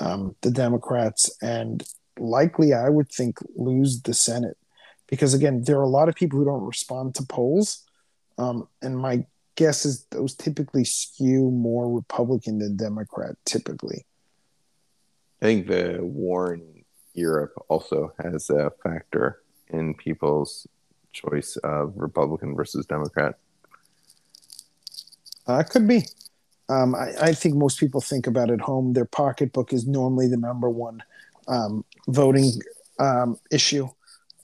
Um, the Democrats and likely, I would think, lose the Senate because again, there are a lot of people who don't respond to polls, um, and my guess is those typically skew more Republican than Democrat. Typically, I think the war in Europe also has a factor in people's choice of Republican versus Democrat. Uh, could be. Um, I, I, think most people think about at home. Their pocketbook is normally the number one um, voting um, issue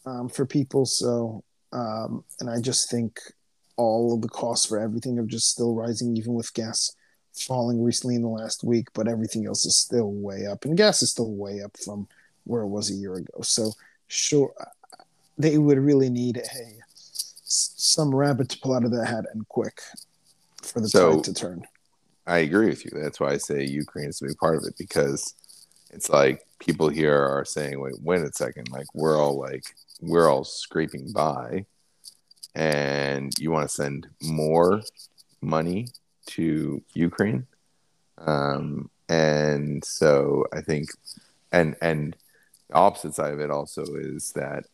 um, for people. So, um, and I just think all of the costs for everything are just still rising, even with gas falling recently in the last week, but everything else is still way up, and gas is still way up from where it was a year ago. So, sure, they would really need a some rabbit to pull out of the hat and quick for the so, tide to turn. I agree with you. That's why I say Ukraine is a big part of it because it's like people here are saying, wait, wait a second, like we're all like we're all scraping by and you want to send more money to Ukraine. Um, and so I think and and the opposite side of it also is that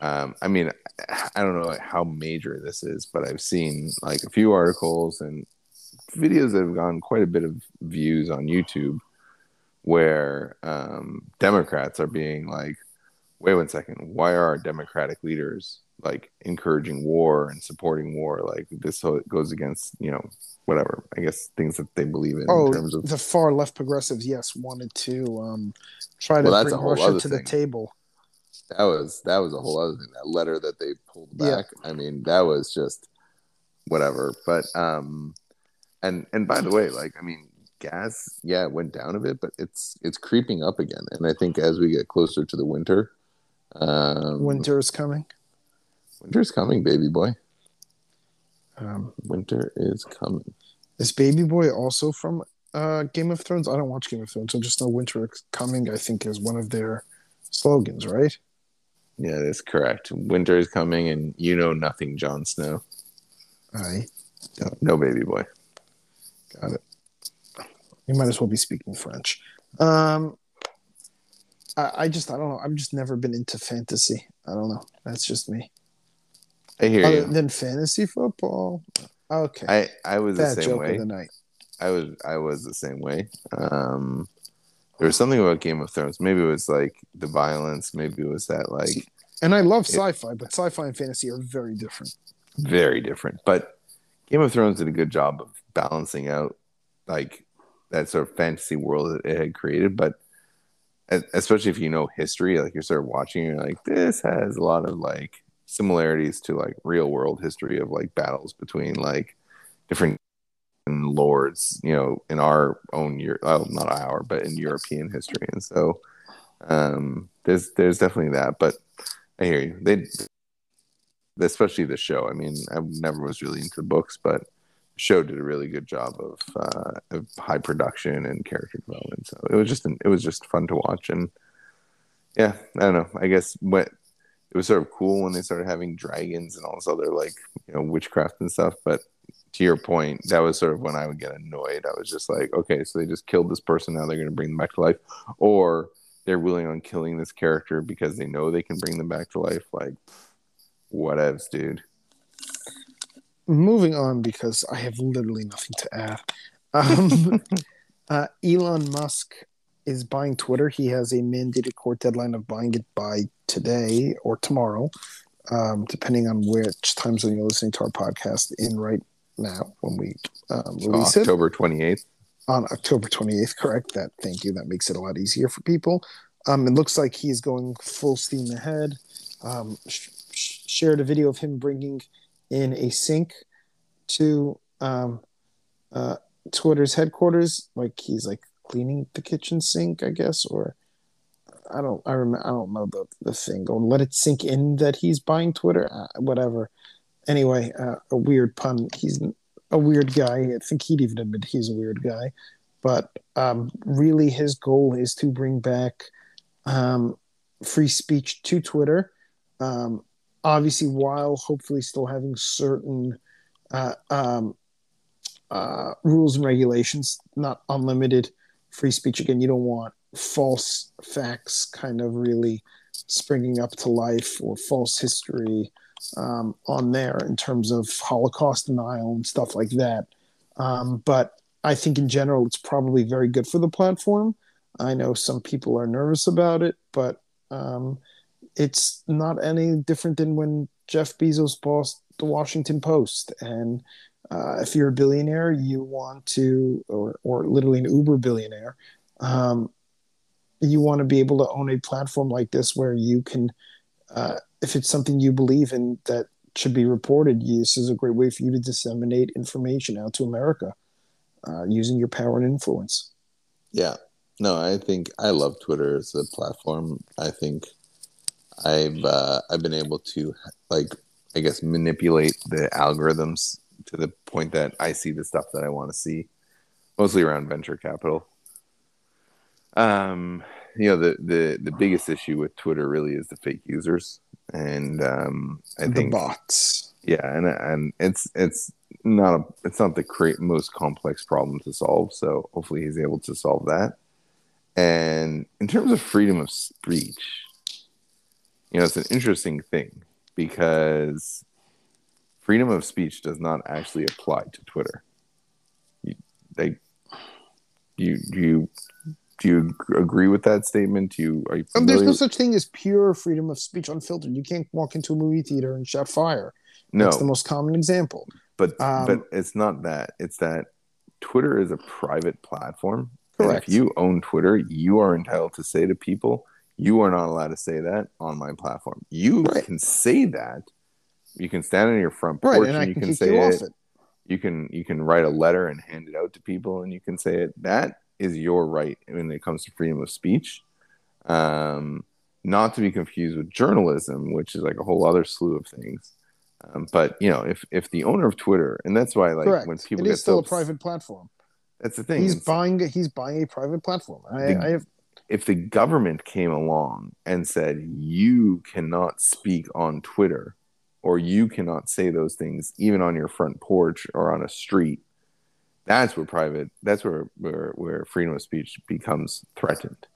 um, I mean, I don't know how major this is, but I've seen like a few articles and videos that have gotten quite a bit of views on YouTube where um, Democrats are being like, wait one second, why are our Democratic leaders like encouraging war and supporting war? Like this goes against, you know, whatever, I guess things that they believe in. Oh, in terms of the far left progressives, yes, wanted to um, try to well, bring Russia to thing. the table. That was that was a whole other thing. That letter that they pulled back. Yeah. I mean, that was just whatever. But um, and and by the way, like I mean, gas, yeah, it went down a bit, but it's it's creeping up again. And I think as we get closer to the winter, um, winter is coming. Winter's coming, baby boy. Um, winter is coming. Is Baby Boy also from uh, Game of Thrones? I don't watch Game of Thrones. I just know Winter is coming. I think is one of their slogans, right? Yeah, that's correct. Winter is coming, and you know nothing, Jon Snow. I No, no baby boy. Got it. You might as well be speaking French. Um, I, I just I don't know. I've just never been into fantasy. I don't know. That's just me. I hear Other you. than fantasy football. Okay. I I was the same joke way. of the night. I was I was the same way. Um, there was something about Game of Thrones. Maybe it was like the violence. Maybe it was that like And I love It- sci-fi, but sci-fi and fantasy are very different. very different. But Game of Thrones did a good job of balancing out like that sort of fantasy world that it had created. But especially if you know history, like you're sort of watching, you're like, this has a lot of like similarities to like real world history of like battles between like different lords, you know, in our own year, well, not our, but in European history. And so um, there's there's definitely that. But I hear you. They especially the show. I mean, I never was really into the books, but show did a really good job of, uh, of high production and character development. So it was just an, it was just fun to watch. And yeah, I don't know. I guess what it was sort of cool when they started having dragons and all this other like you know witchcraft and stuff. But to your point, that was sort of when I would get annoyed. I was just like, okay, so they just killed this person. Now they're going to bring them back to life, or they're willing on killing this character because they know they can bring them back to life. Like, whatevs, dude. Moving on because I have literally nothing to add. Um, uh, Elon Musk is buying Twitter. He has a mandated court deadline of buying it by today or tomorrow, um, depending on which time zone you're listening to our podcast in right now when we um, release it. October twenty eighth. on October 28th, correct? That thank you. That makes it a lot easier for people. Um, it looks like he's going full steam ahead. Um, sh- sh- shared a video of him bringing in a sink to um, uh, Twitter's headquarters, like he's like cleaning the kitchen sink, I guess, or I don't, I remember, I don't know the the thing. Or let it sink in that he's buying Twitter, uh, whatever. Anyway, uh, a weird pun. He's a weird guy. I think he'd even admit he's a weird guy. But um, really, his goal is to bring back um, free speech to Twitter. Um, obviously, while hopefully still having certain uh, um, uh, rules and regulations, not unlimited free speech. Again, you don't want false facts kind of really springing up to life or false history um, on there in terms of Holocaust denial and stuff like that. Um, but I think in general, it's probably very good for the platform. I know some people are nervous about it, but um, it's not any different than when Jeff Bezos bought the Washington Post. And uh, if you're a billionaire, you want to, or, or literally an Uber billionaire, um, you want to be able to own a platform like this where you can, uh, if it's something you believe in that should be reported, this is a great way for you to disseminate information out to America uh, using your power and influence. Yeah. No, I think I love Twitter as a platform. I think I've uh, I've been able to like I guess manipulate the algorithms to the point that I see the stuff that I want to see, mostly around venture capital. Um, you know the the the biggest issue with Twitter really is the fake users, and um, I the think bots. yeah, and and it's it's not a it's not the cre- most complex problem to solve. So hopefully he's able to solve that. And in terms of freedom of speech, you know, it's an interesting thing because freedom of speech does not actually apply to Twitter. You, they, you, do you, do you agree with that statement? Do you are you there's no such thing as pure freedom of speech unfiltered. You can't walk into a movie theater and shout fire. no, That's the most common example. but Um, but it's not that. It's that Twitter is a private platform. Correct. if you own Twitter, you are entitled to say to people, "You are not allowed to say that on my platform." You Right. can say that. You can stand on your front Right, porch and and, you can can say you it. it. You can you can write a letter and hand it out to people, and you can say it. That is your right when it comes to freedom of speech. Um, not to be confused with journalism, which is like a whole other slew of things. Um, but you know, if if the owner of Twitter, and that's why like Correct. when people it get is still so a private platform. that's the thing. He's It's- buying. He's buying a private platform. I, The- I have if the government came along and said you cannot speak on Twitter or you cannot say those things even on your front porch or on a street, that's where private that's where where, where freedom of speech becomes threatened.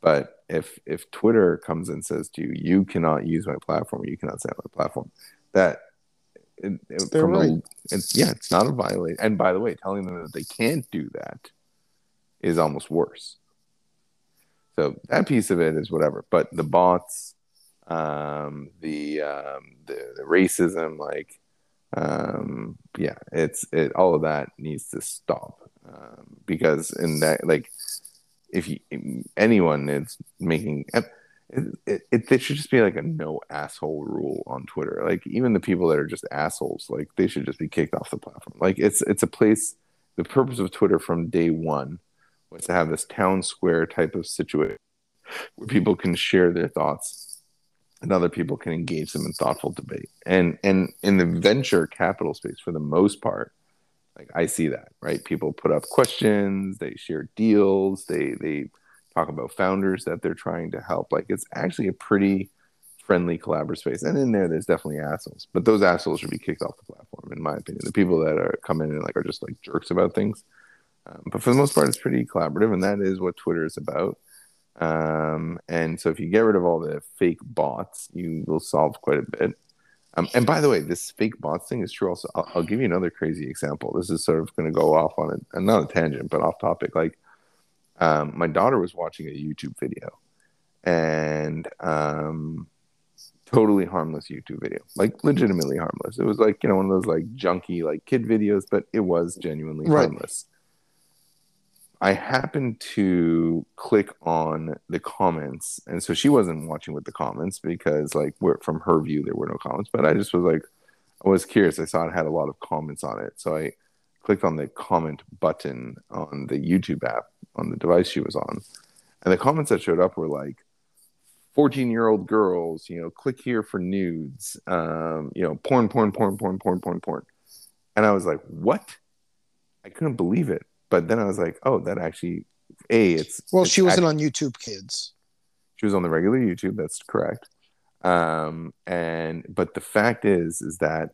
But if if Twitter comes and says to you, you cannot use my platform, you cannot say on my platform, that it, it, They're right. a, it's, yeah, it's not a violation. And by the way, telling them that they can't do that is almost worse. So that piece of it is whatever. But the bots, um, the um, the, the racism, like um, yeah, it's it all of that needs to stop um, because in that like if you, anyone is making it, it, it, it should just be like a no asshole rule on Twitter. Like even the people that are just assholes, like they should just be kicked off the platform. Like it's it's a place. The purpose of Twitter from day one to have this town square type of situation where people can share their thoughts and other people can engage them in thoughtful debate. And and in the venture capital space, for the most part, like I see that right. People put up questions, they share deals, they they talk about founders that they're trying to help. Like it's actually a pretty friendly collaborative space. And in there, there's definitely assholes, but those assholes should be kicked off the platform, in my opinion. The people that are come in and like are just like jerks about things. Um, but for the most part, it's pretty collaborative, and that is what Twitter is about. Um, and so if you get rid of all the fake bots, you will solve quite a bit. Um, and by the way, this fake bots thing is true. Also, I'll, I'll give you another crazy example. This is sort of going to go off on a, not a tangent, but off topic. Like, um, my daughter was watching a YouTube video, and um, totally harmless YouTube video, like legitimately harmless. It was like you know one of those like junky like kid videos, but it was genuinely Right. harmless. I happened to click on the comments, and so she wasn't watching with the comments because, like, from her view, there were no comments. But I just was like, I was curious. I saw it had a lot of comments on it, so I clicked on the comment button on the YouTube app on the device she was on, and the comments that showed up were like, 14 year old girls, you know, click here for nudes, um, you know, porn, porn, porn, porn, porn, porn, porn. And I was like, what? I couldn't believe it. But then I was like, oh, that actually, A, it's. Well, it's she wasn't act- on YouTube Kids. she was on the regular YouTube. That's correct. Um, and, but the fact is, is that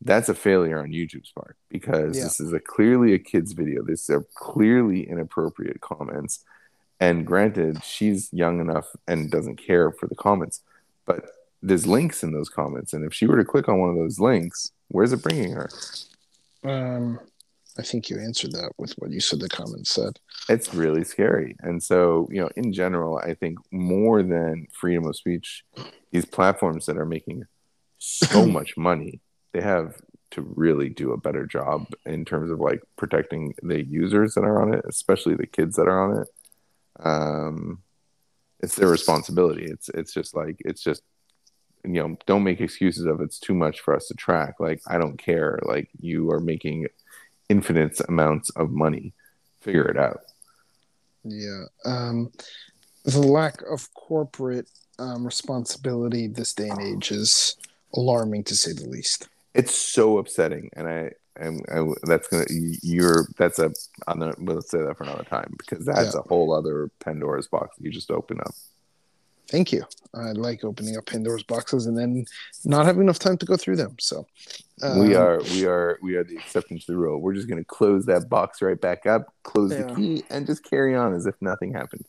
that's a failure on YouTube's part because Yeah. this is a clearly a kid's video. This are clearly inappropriate comments. And granted, she's young enough and doesn't care for the comments, but there's links in those comments. And if she were to click on one of those links, where's it bringing her? Um, I think you answered that with what you said. The comments said. It's really scary. And so, you know, in general, I think more than freedom of speech, these platforms that are making so much money, they have to really do a better job in terms of like protecting the users that are on it, especially the kids that are on it. Um, it's their responsibility. It's it's just like it's just you know don't make excuses of it's too much for us to track. Like I don't care. Like you are making infinite amounts of money. Figure it out. Yeah. Um, the lack of corporate um, responsibility this day and age is alarming to say the least. it's so upsetting and i and I, that's gonna you're that's a on the, we'll say that for another time because that's Yeah. a whole other pandora's box you just open up Thank you. I like opening up Pandora's boxes and then not having enough time to go through them. So we um, are we are we are the exception to the rule we're just gonna close that box right back up close Yeah. the key and just carry on as if nothing happened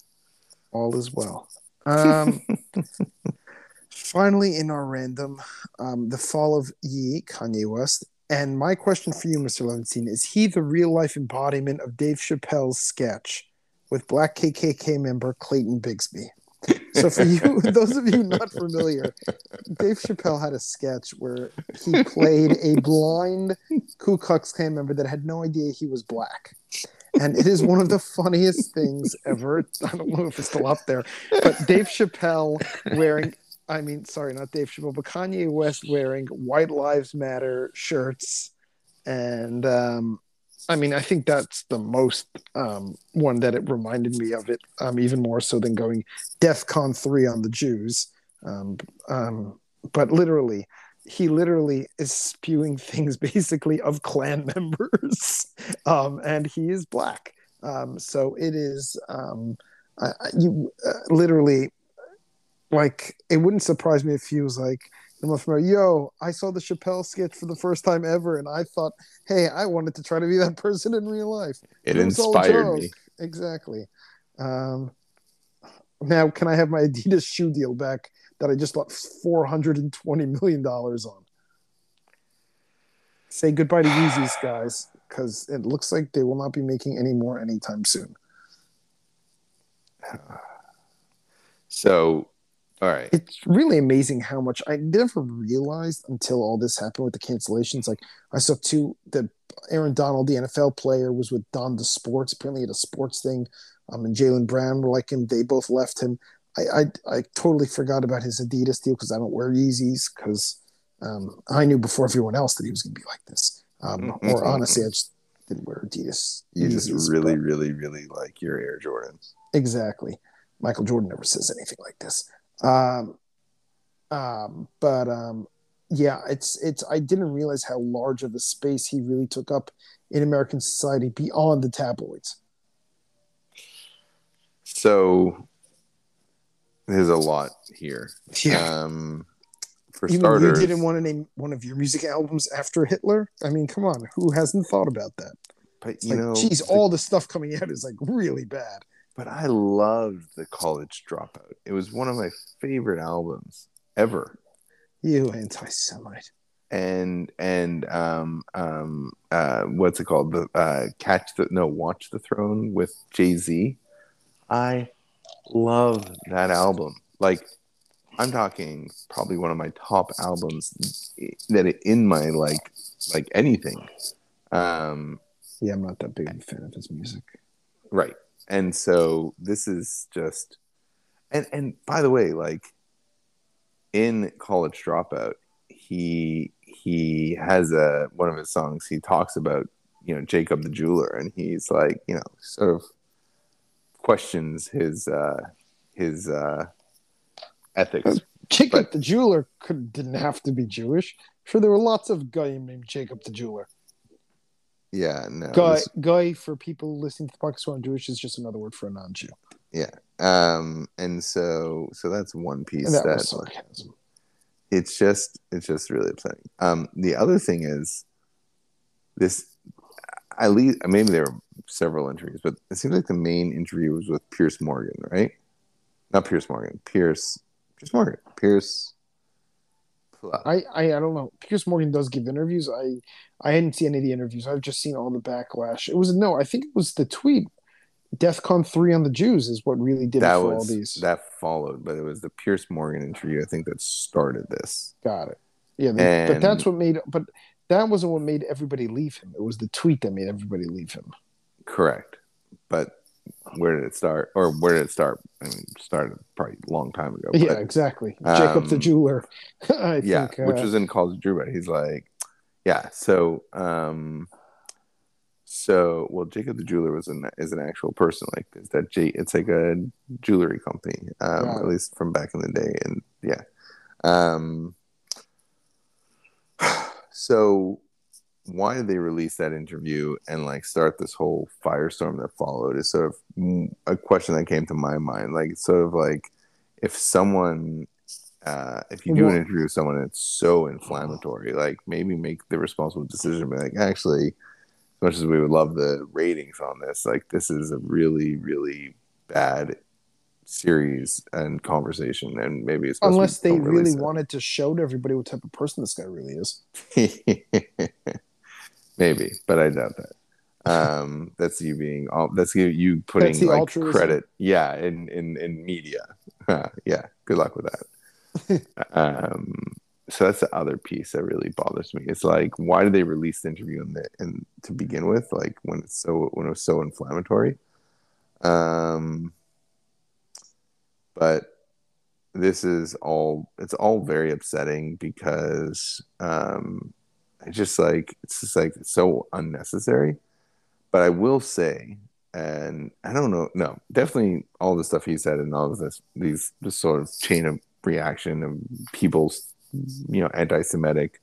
all is well. Um, finally, in our random, um, the fall of Ye, Kanye West. And my question for you, Mr. Levenstein, is he the real life embodiment of Dave Chappelle's sketch with black KKK member Clayton Bigsby? So, for you, those of you not familiar, Dave Chappelle had a sketch where he played a blind Ku Klux Klan member that had no idea he was black. And it is one of the funniest things ever. I don't know if it's still up there, but Dave Chappelle wearing, I mean, sorry, not Dave Chappelle, but Kanye West wearing White Lives Matter shirts. And um, I mean, I think that's the most um, one that it reminded me of it, um, even more so than going DEF CON 3 on the Jews. Um, um, but literally, he literally is spewing things basically of Klan members, um, and he is black. Um, so it is I- you uh, literally like it wouldn't surprise me if he was like, I'm familiar, "Yo, I saw the Chappelle sketch for the first time ever, and I thought, hey, I wanted to try to be that person in real life." it all inspired me Exactly. Um, now can I have my Adidas shoe deal back that I just lost four hundred and twenty million dollars on? Say goodbye to Yeezys, guys, because it looks like they will not be making any more anytime soon. So, all right. It's really amazing how much I never realized until all this happened with the cancellations. Like I saw two that Aaron Donald, the NFL player, was with Donda Sports, apparently at a sports thing. Um, and Jaylen Brown were like him. They both left him. I I, I totally forgot about his Adidas deal because I don't wear Yeezys because um, I knew before everyone else that he was going to be like this. Um, or honestly, I just didn't wear Adidas. You Yeezys, just really, but- really, really like your Air Jordans. Exactly. Michael Jordan never says anything like this. Um, um, but um, yeah, it's it's. I didn't realize how large of a space he really took up in American society beyond the tabloids. So there's a lot here. Yeah. Um, for Even starters, you didn't want to name one of your music albums after Hitler. I mean, come on, who hasn't thought about that? but you like, know, geez, the- all the stuff coming out is like really bad. But I loved the College Dropout. It was one of my favorite albums ever. You anti-Semite. and and um um uh what's it called the uh catch the no watch the throne with jay-z i love that album like i'm talking probably one of my top albums that in my like like anything um Yeah, I'm not that big of a fan of his music. right and so this is just and and by the way like in college dropout he he has a one of his songs he talks about you know jacob the jeweler and he's like you know sort of questions his uh his uh ethics Jacob But- the jeweler could didn't have to be Jewish. Sure, there were lots of guy named Jacob the jeweler. Yeah no Guy, this- guy for people listening to the podcast who aren't Jewish is just another word for a non-Jew, Yeah. um and so so that's one piece that that was sarcasm. it's just it's just really upsetting. Um, the other thing is this. I least maybe there were several interviews, but it seems like the main interview was with Piers Morgan, right? Not Piers Morgan, Pierce, Piers Morgan, Pierce. I, I I don't know. Piers Morgan does give interviews. I I hadn't seen any of the interviews. I've just seen all the backlash. It was no, I think it was the tweet. DEFCON three on the Jews is what really did it that for all these. that followed, but it was the Piers Morgan interview I think that started this. Got it. Yeah, they, but that's what made. But that wasn't what made everybody leave him. It was the tweet that made everybody leave him. Correct, but where did it start? Or where did it start? I mean, started probably a long time ago. yeah, exactly. Jacob the um, jeweler. I yeah, think. which uh, was in of Drew, but he's like, yeah. So, um, so well, Jacob the jeweler was an is an actual person. Like, is that J? It's like a jewelry company, um, at least from back in the day, and yeah. Um, so why did they release that interview and like start this whole firestorm that followed is sort of a question that came to my mind like it's sort of like if someone uh, if you do an interview with someone that's so inflammatory like maybe make the responsible decision be like actually as much as we would love the ratings on this like this is a really really bad series and conversation and maybe it's unless they really it. wanted to show to everybody what type of person this guy really is. Maybe, but I doubt that. Um, that's you being all. That's you, you putting like altruism. credit. Yeah, in in in media. yeah, good luck with that. um, so that's the other piece that really bothers me. It's like, why did they release the interview in the in to begin with? Like when it's so when it was so inflammatory. Um, but this is all it's all very upsetting because um it's just like it's just like so unnecessary but i will say and i don't know no definitely all the stuff he said and all of this these this sort of chain of reaction of people's you know anti-semitic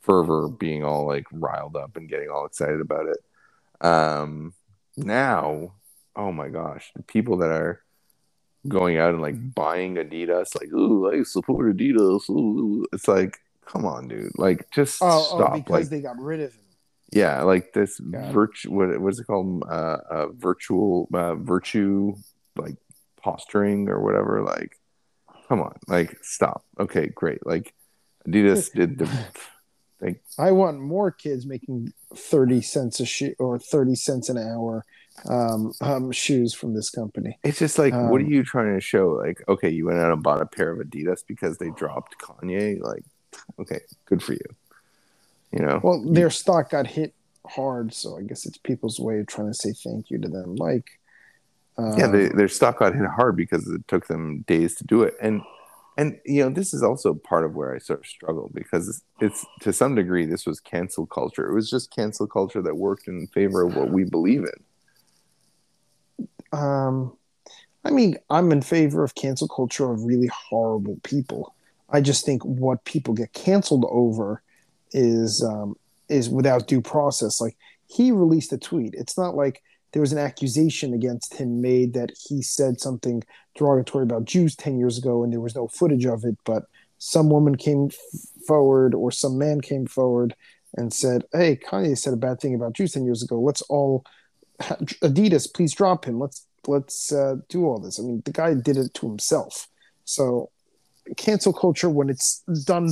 fervor being all like riled up and getting all excited about it um now oh my gosh the people that are going out and like buying Adidas, like, ooh, I support Adidas. Ooh. It's like, come on, dude. Like, just Oh, stop. oh because like, they got rid of him. yeah, like this virtue. What, what is it called? Uh, uh virtual uh, virtue, like posturing or whatever. Like, come on, like stop. Okay, great. Like Adidas did the. Like, I want more kids making thirty cents a shoe or thirty cents an hour um, um, shoes from this company. It's just like, um, what are Um, you trying to show? Like, okay, you went out and bought a pair of Adidas because they dropped Kanye. Like, okay, good for you. You know, Well, their stock got hit hard, so I guess it's people's way of trying to say thank you to them. Like, um, yeah, they, their stock got hit hard because it took them days to do it, and and you know, this is also part of where I sort of struggle because it's, it's to some degree this was cancel culture. It was just cancel culture that worked in favor of what we believe in. Um, I mean, I'm in favor of cancel culture of really horrible people. I just think what people get canceled over is um, is without due process. Like he released a tweet. It's not like there was an accusation against him made that he said something derogatory about Jews ten years ago, and there was no footage of it. But some woman came forward, or some man came forward and said, "Hey, Kanye said a bad thing about Jews ten years ago. Let's all Adidas, please drop him. Let's let's uh, do all this. I mean, the guy did it to himself. So, cancel culture when it's done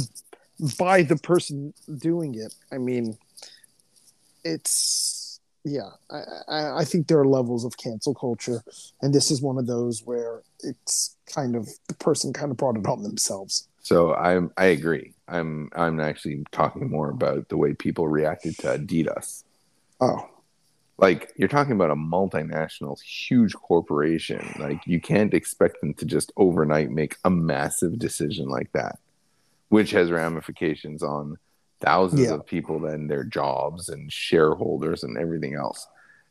by the person doing it. I mean, it's yeah. I, I I think there are levels of cancel culture, and this is one of those where it's kind of the person kind of brought it on themselves. So I'm I agree. I'm I'm actually talking more about the way people reacted to Adidas. Oh, Like you're talking about a multinational, huge corporation. Like you can't expect them to just overnight make a massive decision like that, which has ramifications on thousands Yeah. of people then their jobs and shareholders and everything else.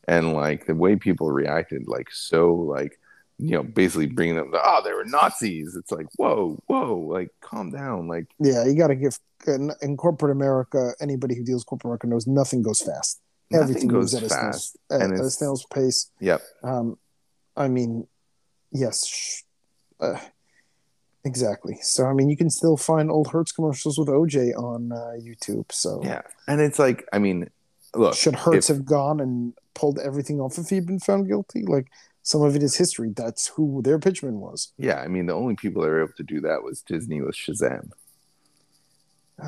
And like the way people reacted, like so like you know, basically bringing them, oh, they were Nazis. It's like, whoa, whoa, like, calm down. Like, yeah. You got to give in, in corporate America. Anybody who deals corporate America knows nothing goes fast. Everything goes moves at a snail's, fast. at, at a snail's pace. Yep. Um, I mean, yes, sh- uh, exactly. So I mean, you can still find old Hertz commercials with OJ on uh, YouTube. So Yeah. And it's like, I mean, look, should Hertz if- have gone and pulled everything off if he'd been found guilty? Like some of it is history. That's who their pitchman was. yeah, I mean, the only people that were able to do that was Disney with Shazam.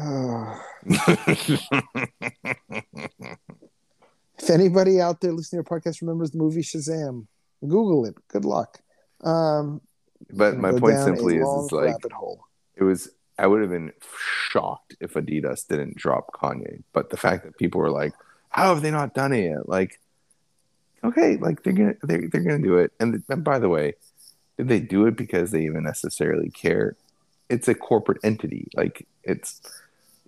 If anybody out there listening to our podcast remembers the movie Shazam, Google it. Good luck. Um, but my point simply is, it's like, it was, I would have been shocked if Adidas didn't drop Kanye. But the fact that people were like, how have they not done it yet? Like, okay, like they're gonna they're, they're gonna do it. And, and by the way, did they do it because they even necessarily care? It's a corporate entity. Like it's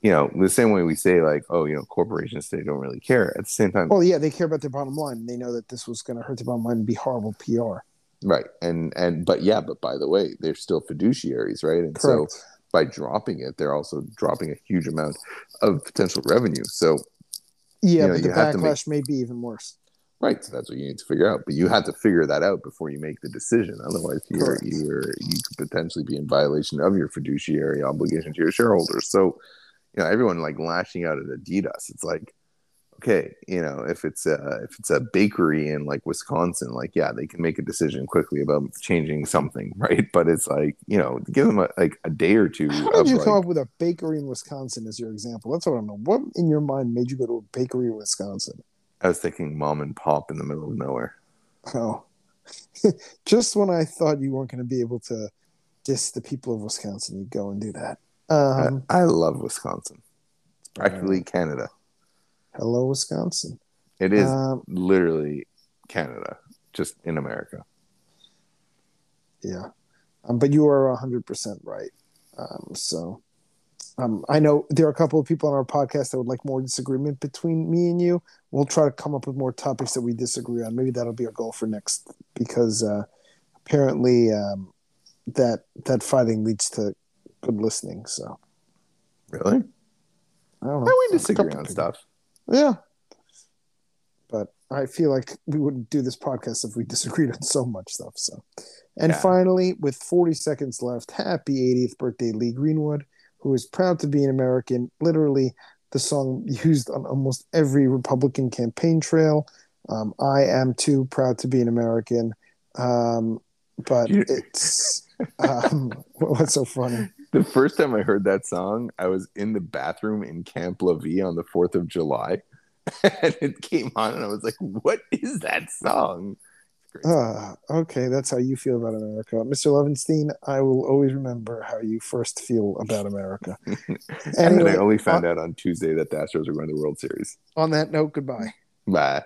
you know, the same way we say like, oh, you know, corporations they don't really care. At the same time, Well, yeah, they care about their bottom line. They know that this was going to hurt their bottom line and be horrible PR. right. And and but yeah, but by the way, they're still fiduciaries, right? And so by dropping it, they're also dropping a huge amount of potential revenue. So yeah, you know, but the to make- backlash may be even worse. Right, so that's what you need to figure out. But you have to figure that out before you make the decision. Otherwise, you're Correct. you're you could potentially be in violation of your fiduciary obligation to your shareholders. So, you know, everyone like lashing out at Adidas. It's like, okay, you know, if it's a if it's a bakery in like Wisconsin, like yeah, they can make a decision quickly about changing something, right? But it's like you know, give them a, like a day or two. How of, did you like, come up with a bakery in Wisconsin as your example? That's what I don't know. What in your mind made you go to a bakery in Wisconsin? I was thinking mom and pop in the middle of nowhere. Oh, just when I thought you weren't going to be able to diss the people of Wisconsin, you go and do that. Um, I, I love Wisconsin, It's practically Canada. hello, Wisconsin. It is Um, literally Canada, just in America. Yeah, um, but you are hundred percent right. Um, so, um, I know there are a couple of people on our podcast that would like more disagreement between me and you. We'll try to come up with more topics that we disagree on. Maybe that'll be our goal for next, because uh, apparently um, that that fighting leads to good listening. So Really? I don't know. We disagree on stuff? Yeah, but I feel like we wouldn't do this podcast if we disagreed on so much stuff. So, and Yeah. finally, with 40 seconds left, happy 80th birthday, Lee Greenwood, who is proud to be an American. Literally, the song used on almost every Republican campaign trail. Um, I am too proud to be an American. Um, but it's um, what's so funny? The first time I heard that song, I was in the bathroom in Camp La Vie on the 4th of July. and it came on, and I was like, what is that song? Uh, okay, that's how you feel about America, Mr. Levinstein. I will always remember how you first feel about America. and Anyway, I only found out on Tuesday that the Astros are going to the World Series. on that note, goodbye. Bye.